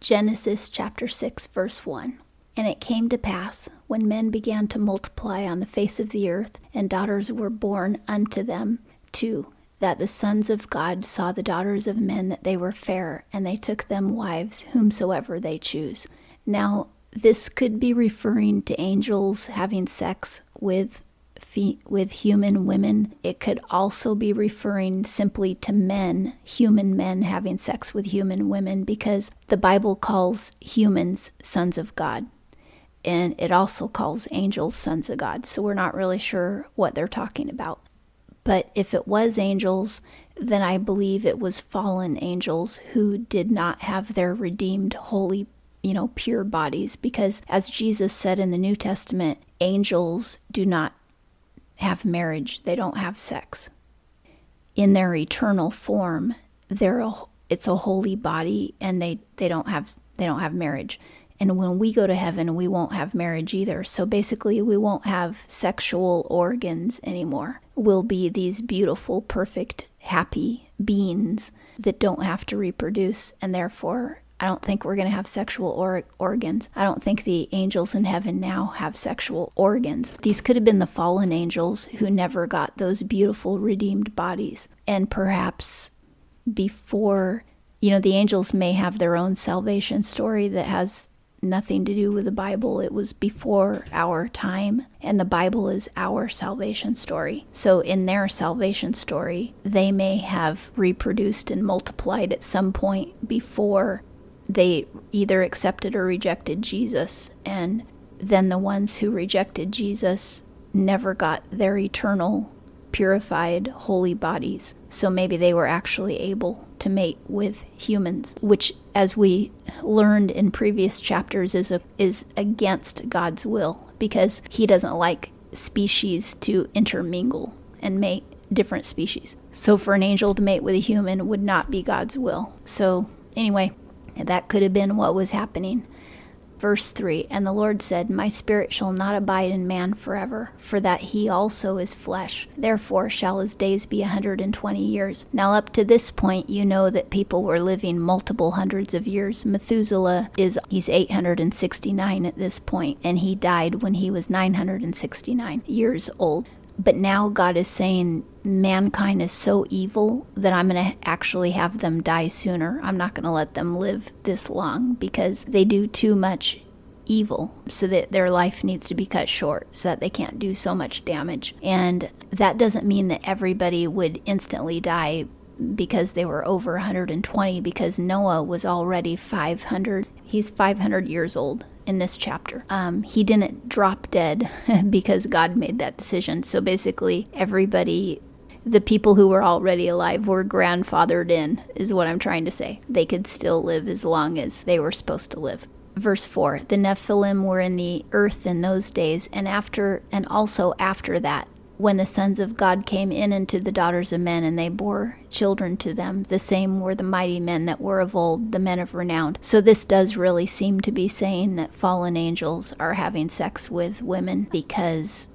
Genesis chapter 6, verse 1. And it came to pass, when men began to multiply on the face of the earth, and daughters were born unto them, too, that the sons of God saw the daughters of men that they were fair, and they took them wives whomsoever they choose. Now, this could be referring to angels having sex with with human women. It could also be referring simply to men, human men having sex with human women, because the Bible calls humans sons of God. And it also calls angels sons of God. So we're not really sure what they're talking about. But if it was angels, then I believe it was fallen angels who did not have their redeemed, holy, you know, pure bodies. Because as Jesus said in the New Testament, angels do not have marriage, they don't have sex. In their eternal form, they're a, it's a holy body and they, they don't have they don't have marriage. And when we go to heaven, we won't have marriage either. So basically, we won't have sexual organs anymore. We'll be these beautiful, perfect, happy beings that don't have to reproduce and therefore I don't think we're going to have sexual or- organs. I don't think the angels in heaven now have sexual organs. These could have been the fallen angels who never got those beautiful redeemed bodies. And perhaps before, you know, the angels may have their own salvation story that has nothing to do with the Bible. It was before our time, and the Bible is our salvation story. So, in their salvation story, they may have reproduced and multiplied at some point before they either accepted or rejected Jesus. And then the ones who rejected Jesus never got their eternal, purified, holy bodies. So maybe they were actually able to mate with humans, which, as we learned in previous chapters, is, a, is against God's will because He doesn't like species to intermingle and mate different species. So for an angel to mate with a human would not be God's will. So, anyway, that could have been what was happening. Verse 3 And the Lord said, My spirit shall not abide in man forever, for that he also is flesh. Therefore shall his days be a hundred and twenty years. Now, up to this point, you know that people were living multiple hundreds of years. Methuselah is, he's 869 at this point, and he died when he was 969 years old. But now God is saying mankind is so evil that I'm going to actually have them die sooner. I'm not going to let them live this long because they do too much evil so that their life needs to be cut short so that they can't do so much damage. And that doesn't mean that everybody would instantly die because they were over 120 because Noah was already 500. He's 500 years old in this chapter. Um, he didn't drop dead because God made that decision. So basically, everybody, the people who were already alive, were grandfathered in, is what I'm trying to say. They could still live as long as they were supposed to live. Verse 4 The Nephilim were in the earth in those days, and after, and also after that, when the sons of God came in unto the daughters of men, and they bore children to them, the same were the mighty men that were of old, the men of renown. So, this does really seem to be saying that fallen angels are having sex with women because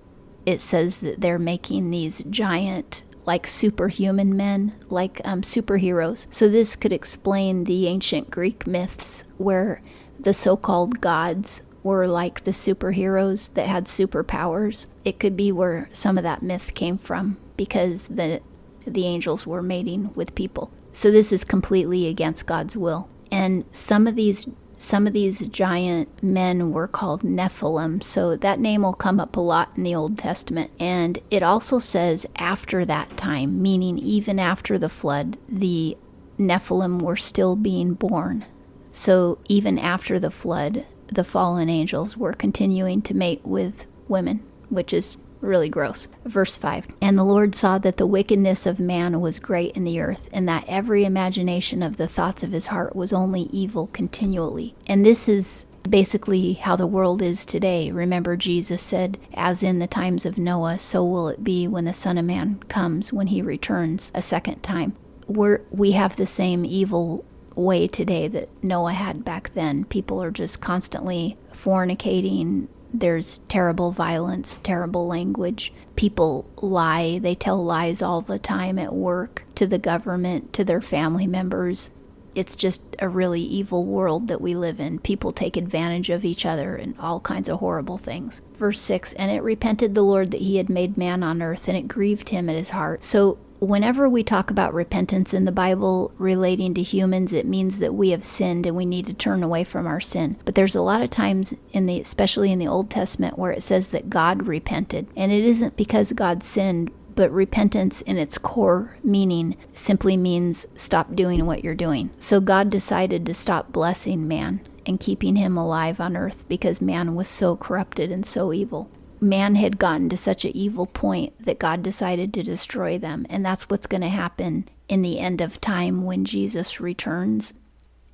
it says that they're making these giant like superhuman men, like um, superheroes. So, this could explain the ancient Greek myths where the so called gods were like the superheroes that had superpowers. It could be where some of that myth came from because the the angels were mating with people. So this is completely against God's will. And some of these some of these giant men were called Nephilim. So that name will come up a lot in the Old Testament. And it also says after that time, meaning even after the flood, the Nephilim were still being born. So even after the flood, the fallen angels were continuing to mate with women, which is really gross. Verse 5 And the Lord saw that the wickedness of man was great in the earth, and that every imagination of the thoughts of his heart was only evil continually. And this is basically how the world is today. Remember, Jesus said, As in the times of Noah, so will it be when the Son of Man comes, when he returns a second time. We're, we have the same evil way today that Noah had back then. People are just constantly fornicating. There's terrible violence, terrible language. People lie. They tell lies all the time at work, to the government, to their family members. it's just a really evil world that we live in. People take advantage of each other and all kinds of horrible things. Verse 6 And it repented the Lord that he had made man on earth, and it grieved him at his heart. So, whenever we talk about repentance in the Bible relating to humans, it means that we have sinned and we need to turn away from our sin. But there's a lot of times in the especially in the Old Testament where it says that God repented. And it isn't because God sinned, but repentance in its core meaning simply means stop doing what you're doing. So God decided to stop blessing man and keeping him alive on earth because man was so corrupted and so evil. Man had gotten to such an evil point that God decided to destroy them. And that's what's going to happen in the end of time when Jesus returns.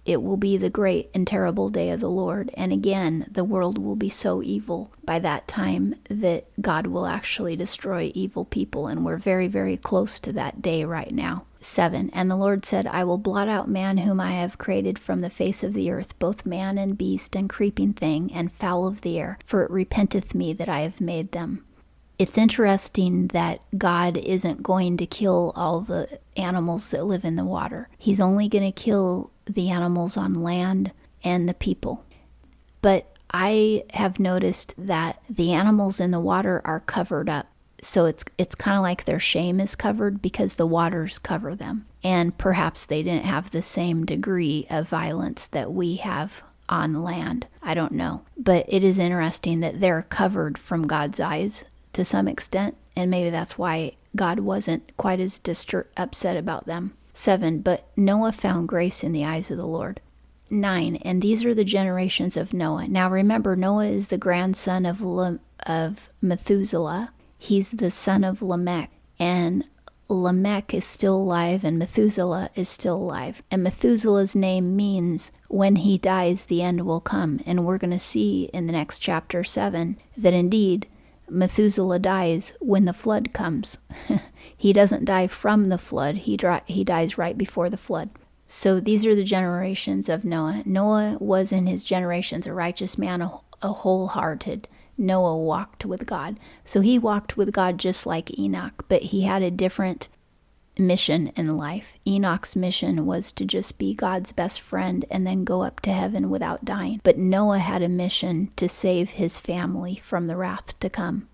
It will be the great and terrible day of the Lord. And again, the world will be so evil by that time that God will actually destroy evil people. And we're very, very close to that day right now. 7. And the Lord said, I will blot out man whom I have created from the face of the earth, both man and beast, and creeping thing, and fowl of the air, for it repenteth me that I have made them. It's interesting that God isn't going to kill all the animals that live in the water. He's only going to kill the animals on land and the people. But I have noticed that the animals in the water are covered up. So it's it's kind of like their shame is covered because the waters cover them. And perhaps they didn't have the same degree of violence that we have on land. I don't know. But it is interesting that they're covered from God's eyes to some extent, and maybe that's why God wasn't quite as distur- upset about them. 7. But Noah found grace in the eyes of the Lord. 9. And these are the generations of Noah. Now remember, Noah is the grandson of, Le- of Methuselah. He's the son of Lamech. And Lamech is still alive and Methuselah is still alive. And Methuselah's name means when he dies, the end will come. And we're going to see in the next chapter 7 that indeed Methuselah dies when the flood comes. he doesn't die from the flood, he, dri- he dies right before the flood. So these are the generations of Noah. Noah was in his generations a righteous man, a, a wholehearted. Noah walked with God. So he walked with God just like Enoch, but he had a different mission in life. Enoch's mission was to just be God's best friend and then go up to heaven without dying. But Noah had a mission to save his family from the wrath to come.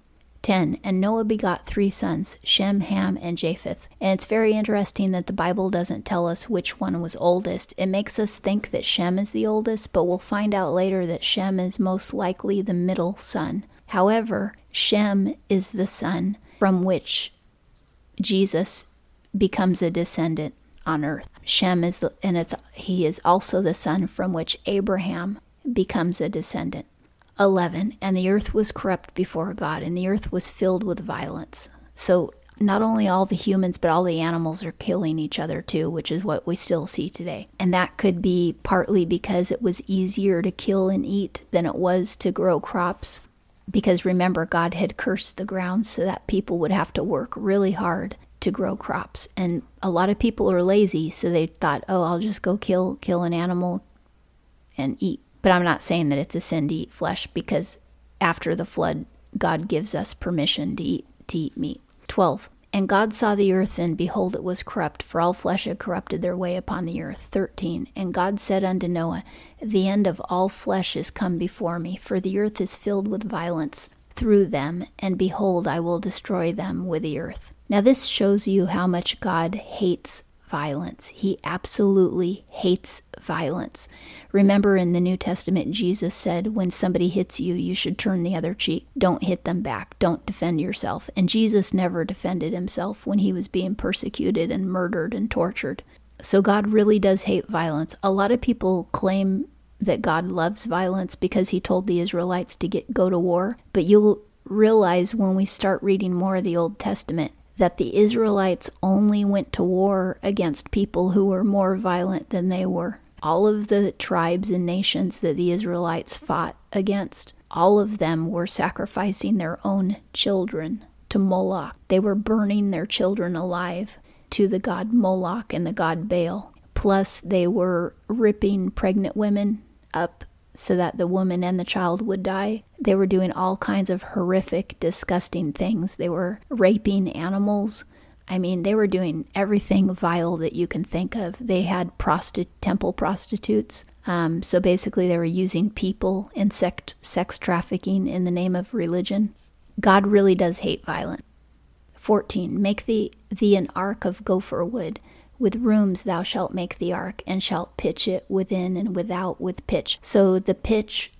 10. And Noah begot three sons, Shem, Ham, and Japheth. And it's very interesting that the Bible doesn't tell us which one was oldest. It makes us think that Shem is the oldest, but we'll find out later that Shem is most likely the middle son. However, Shem is the son from which Jesus becomes a descendant on earth. Shem is the, and it's he is also the son from which Abraham becomes a descendant. 11 and the earth was corrupt before God and the earth was filled with violence. So not only all the humans but all the animals are killing each other too, which is what we still see today. And that could be partly because it was easier to kill and eat than it was to grow crops. Because remember, God had cursed the ground so that people would have to work really hard to grow crops. And a lot of people are lazy, so they thought, "Oh, I'll just go kill kill an animal and eat." But I'm not saying that it's a sin to eat flesh because after the flood, God gives us permission to eat to eat meat. 12. And God saw the earth, and behold, it was corrupt, for all flesh had corrupted their way upon the earth. 13. And God said unto Noah, The end of all flesh is come before me, for the earth is filled with violence through them, and behold, I will destroy them with the earth. Now, this shows you how much God hates violence. He absolutely hates violence. Remember in the New Testament, Jesus said, when somebody hits you, you should turn the other cheek. Don't hit them back. Don't defend yourself. And Jesus never defended himself when he was being persecuted and murdered and tortured. So God really does hate violence. A lot of people claim that God loves violence because he told the Israelites to get go to war, but you'll realize when we start reading more of the Old Testament that the Israelites only went to war against people who were more violent than they were. All of the tribes and nations that the Israelites fought against, all of them were sacrificing their own children to Moloch. They were burning their children alive to the god Moloch and the god Baal. Plus, they were ripping pregnant women up so that the woman and the child would die. They were doing all kinds of horrific, disgusting things. They were raping animals. I mean, they were doing everything vile that you can think of. They had prosti- temple prostitutes. Um, so basically, they were using people in sex, sex trafficking in the name of religion. God really does hate violence. 14. Make thee, thee an ark of gopher wood. With rooms thou shalt make the ark, and shalt pitch it within and without with pitch. So the pitch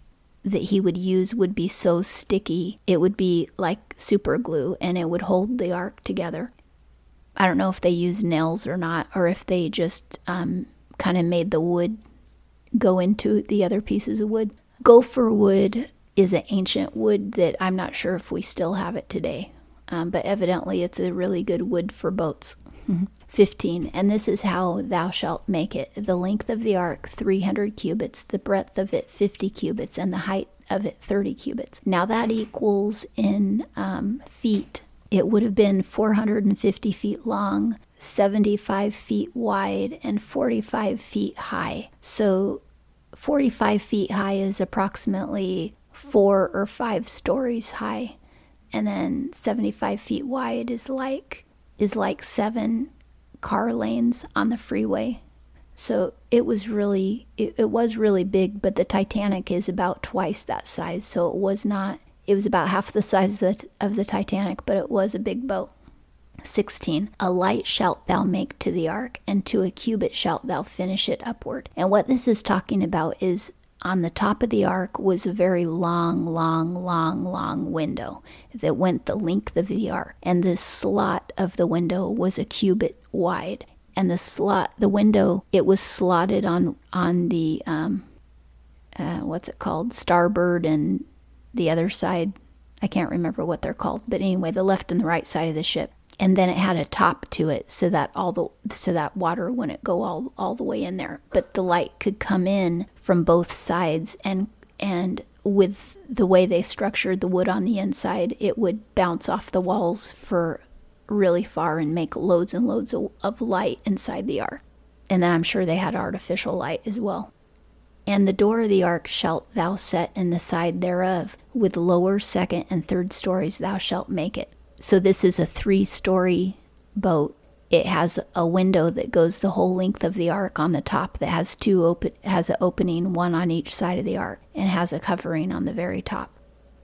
that he would use would be so sticky, it would be like super glue, and it would hold the ark together. I don't know if they used nails or not, or if they just um, kind of made the wood go into the other pieces of wood. Gopher wood is an ancient wood that I'm not sure if we still have it today, um, but evidently it's a really good wood for boats. 15. And this is how thou shalt make it the length of the ark 300 cubits, the breadth of it 50 cubits, and the height of it 30 cubits. Now that equals in um, feet it would have been 450 feet long, 75 feet wide, and 45 feet high. So 45 feet high is approximately four or five stories high. And then 75 feet wide is like is like seven car lanes on the freeway. So it was really it, it was really big, but the Titanic is about twice that size, so it was not it was about half the size of the, of the Titanic, but it was a big boat. 16. A light shalt thou make to the ark, and to a cubit shalt thou finish it upward. And what this is talking about is on the top of the ark was a very long, long, long, long window that went the length of the ark. And the slot of the window was a cubit wide. And the slot, the window, it was slotted on on the um, uh, what's it called, starboard and the other side. I can't remember what they're called, but anyway, the left and the right side of the ship. And then it had a top to it so that all the so that water wouldn't go all all the way in there, but the light could come in from both sides and and with the way they structured the wood on the inside, it would bounce off the walls for really far and make loads and loads of, of light inside the ark. And then I'm sure they had artificial light as well. And the door of the ark shalt thou set in the side thereof, with lower, second, and third stories thou shalt make it. So this is a three story boat. It has a window that goes the whole length of the ark on the top that has two open has an opening, one on each side of the ark, and has a covering on the very top.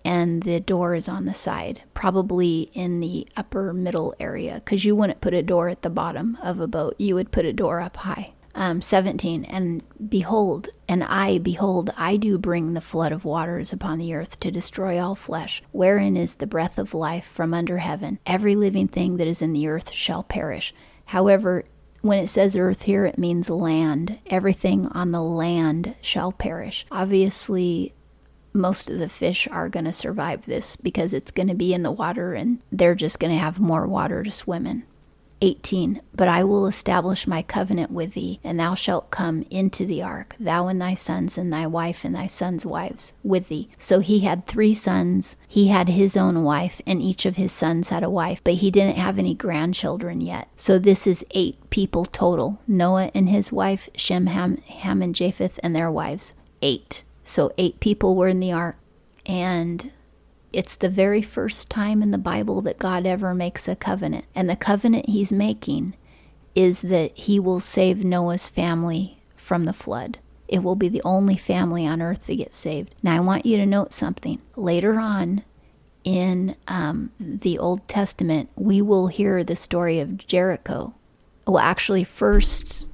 And the door is on the side, probably in the upper middle area, because you wouldn't put a door at the bottom of a boat. You would put a door up high um, 17 and behold and i behold i do bring the flood of waters upon the earth to destroy all flesh wherein is the breath of life from under heaven. Every living thing that is in the earth shall perish. However when it says earth here it means land. Everything on the land shall perish. Obviously most of the fish are going to survive this because it's going to be in the water and they're just going to have more water to swim in 18 But I will establish my covenant with thee, and thou shalt come into the ark, thou and thy sons, and thy wife, and thy sons' wives, with thee. So he had three sons. He had his own wife, and each of his sons had a wife, but he didn't have any grandchildren yet. So this is eight people total Noah and his wife, Shem, Ham, Ham and Japheth, and their wives. Eight. So eight people were in the ark. And it's the very first time in the Bible that God ever makes a covenant. And the covenant he's making is that he will save Noah's family from the flood. It will be the only family on earth that gets saved. Now, I want you to note something. Later on in um, the Old Testament, we will hear the story of Jericho. Well, actually, first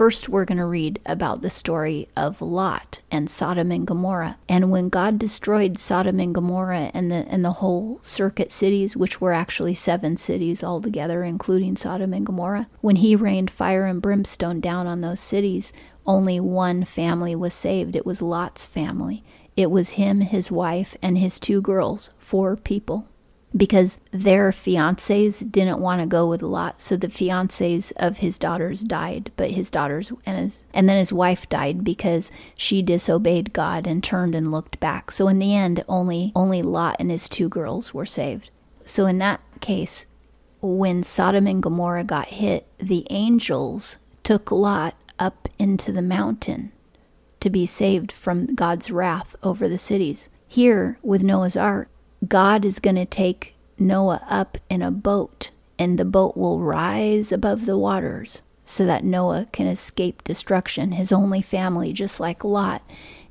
First, we're going to read about the story of Lot and Sodom and Gomorrah. And when God destroyed Sodom and Gomorrah and the and the whole circuit cities, which were actually seven cities altogether, including Sodom and Gomorrah, when he rained fire and brimstone down on those cities, only one family was saved. It was Lot's family. It was him, his wife, and his two girls, four people because their fiancés didn't want to go with Lot. So the fiancés of his daughters died, but his daughters and his and then his wife died because she disobeyed God and turned and looked back. So in the end, only only Lot and his two girls were saved. So in that case, when Sodom and Gomorrah got hit, the angels took Lot up into the mountain to be saved from God's wrath over the cities. Here with Noah's ark, God is going to take Noah up in a boat and the boat will rise above the waters so that Noah can escape destruction. His only family, just like Lot,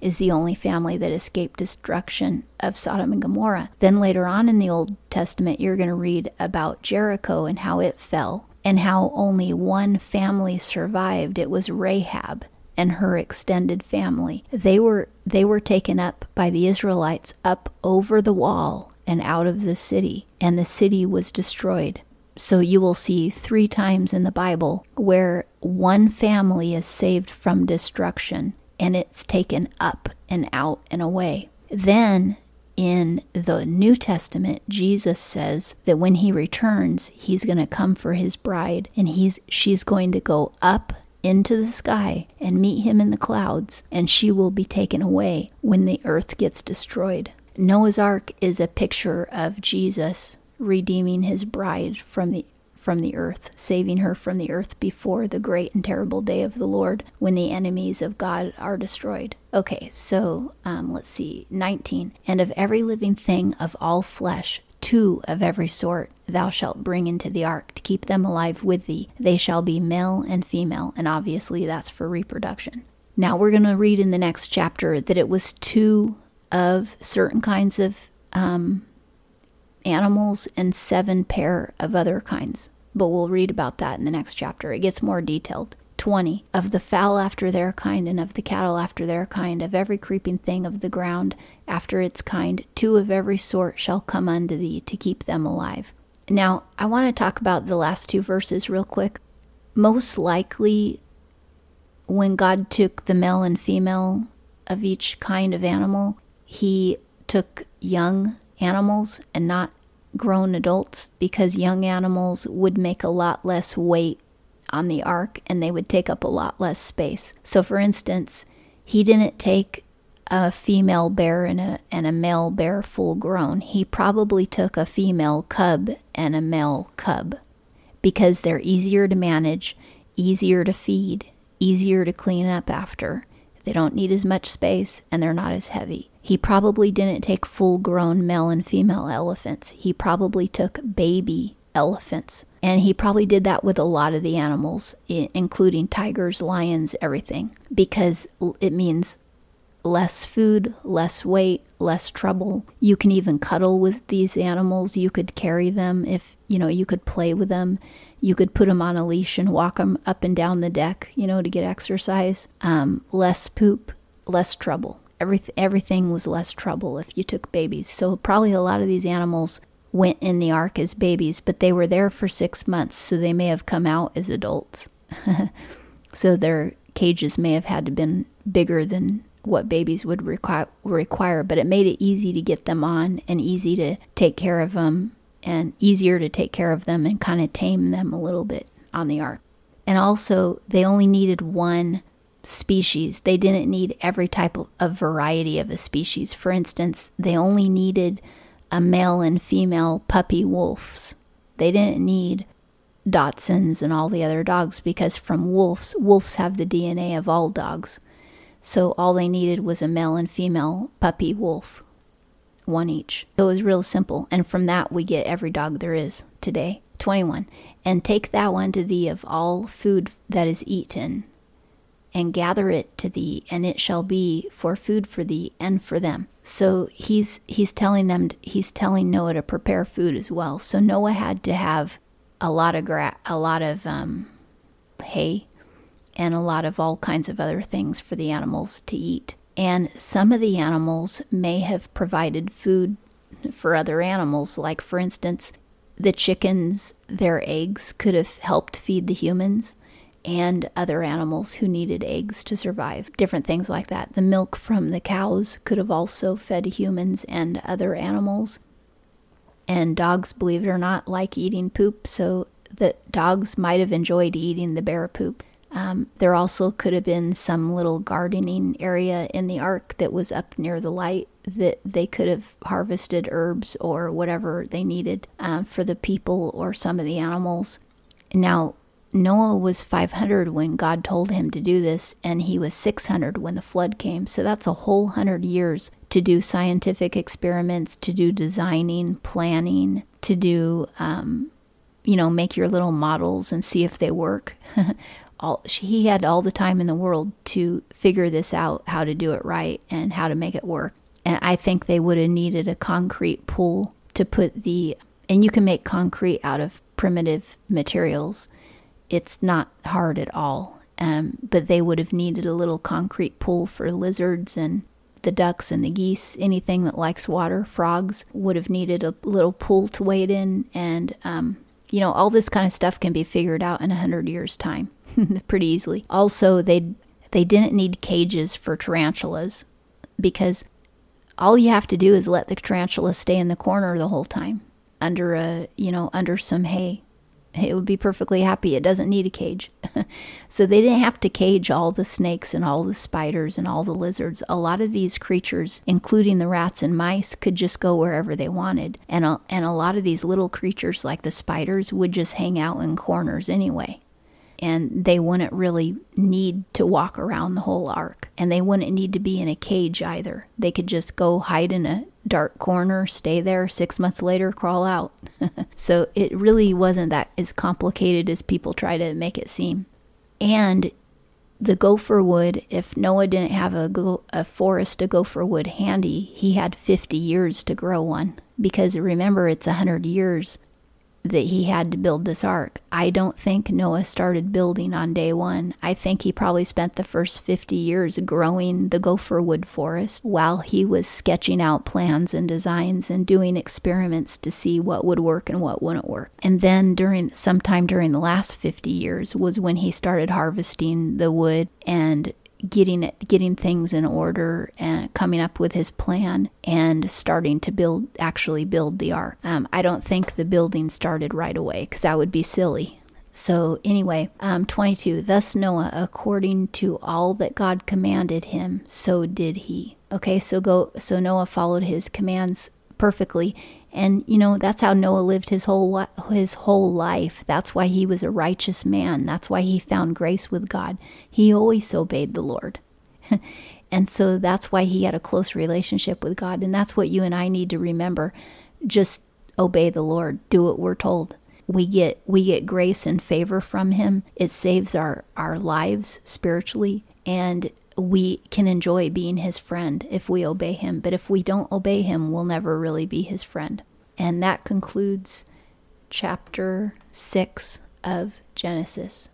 is the only family that escaped destruction of Sodom and Gomorrah. Then later on in the Old Testament, you're going to read about Jericho and how it fell and how only one family survived. It was Rahab and her extended family. They were they were taken up by the Israelites up over the wall and out of the city, and the city was destroyed. So you will see three times in the Bible where one family is saved from destruction and it's taken up and out and away. Then in the New Testament, Jesus says that when he returns, he's going to come for his bride and he's she's going to go up into the sky and meet him in the clouds and she will be taken away when the earth gets destroyed. Noah's ark is a picture of Jesus redeeming his bride from the from the earth, saving her from the earth before the great and terrible day of the Lord when the enemies of God are destroyed. Okay, so um, let's see, 19. And of every living thing of all flesh, two of every sort thou shalt bring into the ark to keep them alive with thee. They shall be male and female, and obviously that's for reproduction. Now we're going to read in the next chapter that it was two of certain kinds of um, animals and seven pair of other kinds. But we'll read about that in the next chapter. It gets more detailed. 20. Of the fowl after their kind, and of the cattle after their kind, of every creeping thing of the ground after its kind, two of every sort shall come unto thee to keep them alive. Now, I want to talk about the last two verses real quick. Most likely, when God took the male and female of each kind of animal, he took young animals and not grown adults because young animals would make a lot less weight on the ark and they would take up a lot less space. So, for instance, he didn't take a female bear and a, and a male bear full grown. He probably took a female cub and a male cub because they're easier to manage, easier to feed, easier to clean up after. They don't need as much space and they're not as heavy. He probably didn't take full grown male and female elephants. He probably took baby elephants. And he probably did that with a lot of the animals, including tigers, lions, everything, because it means less food, less weight, less trouble. You can even cuddle with these animals. You could carry them if, you know, you could play with them. You could put them on a leash and walk them up and down the deck, you know, to get exercise. Um, less poop, less trouble. Every, everything was less trouble if you took babies. So, probably a lot of these animals went in the ark as babies, but they were there for six months, so they may have come out as adults. so, their cages may have had to been bigger than what babies would require, require, but it made it easy to get them on and easy to take care of them and easier to take care of them and kind of tame them a little bit on the ark. And also, they only needed one species. They didn't need every type of, variety of a species. For instance, they only needed a male and female puppy wolves. They didn't need Dachshunds and all the other dogs because from wolves, wolves have the DNA of all dogs. So all they needed was a male and female puppy wolf, one each. So it was real simple. And from that, we get every dog there is today. 21. And take that one to thee of all food that is eaten, and gather it to thee, and it shall be for food for thee and for them. So he's he's telling them he's telling Noah to prepare food as well. So Noah had to have a lot of gra- a lot of um, hay and a lot of all kinds of other things for the animals to eat. And some of the animals may have provided food for other animals, like for instance, the chickens, their eggs could have helped feed the humans and other animals who needed eggs to survive, different things like that. The milk from the cows could have also fed humans and other animals. And dogs, believe it or not, like eating poop, so the dogs might have enjoyed eating the bear poop. Um, there also could have been some little gardening area in the ark that was up near the light that they could have harvested herbs or whatever they needed uh, for the people or some of the animals. Now, Noah was 500 when God told him to do this, and he was 600 when the flood came. So that's a whole hundred years to do scientific experiments, to do designing, planning, to do um, you know, make your little models and see if they work. all he had all the time in the world to figure this out, how to do it right and how to make it work. And I think they would have needed a concrete pool to put the and you can make concrete out of primitive materials. It's not hard at all. Um, but they would have needed a little concrete pool for lizards and the ducks and the geese, anything that likes water, frogs would have needed a little pool to wade in. And, um, you know, all this kind of stuff can be figured out in a hundred years' time pretty easily. Also, they they didn't need cages for tarantulas because all you have to do is let the tarantula stay in the corner the whole time under a you know under some hay it would be perfectly happy. It doesn't need a cage. So they didn't have to cage all the snakes and all the spiders and all the lizards. A lot of these creatures including the rats and mice could just go wherever they wanted. And a, and a lot of these little creatures like the spiders would just hang out in corners anyway. And they wouldn't really need to walk around the whole ark. And they wouldn't need to be in a cage either. They could just go hide in a dark corner, stay there, six months later, crawl out. so it really wasn't that as complicated as people try to make it seem. And the gopher wood, if Noah didn't have a, go- a forest of gopher wood handy, he had 50 years to grow one. Because remember, it's 100 years that he had to build this ark. I don't think Noah started building on day one. I think he probably spent the first 50 years growing the gopher wood forest while he was sketching out plans and designs and doing experiments to see what would work and what wouldn't work. And then during sometime during the last 50 years was when he started harvesting the wood and getting it, getting things in order and coming up with his plan and starting to build actually build the ark. Um, I don't think the building started right away because that would be silly. So anyway, um, 22. Thus Noah, according to all that God commanded him, so did he. Okay, so go. So Noah followed his commands perfectly and you know, that's how Noah lived his whole his whole life. That's why he was a righteous man. That's why he found grace with God. He always obeyed the Lord. and so that's why he had a close relationship with God. And that's what you and I need to remember. Just obey the Lord. Do what we're told. We get we get grace and favor from him. It saves our our lives spiritually and we can enjoy being his friend if we obey him. But if we don't obey him, we'll never really be his friend. And that concludes chapter 6 of Genesis.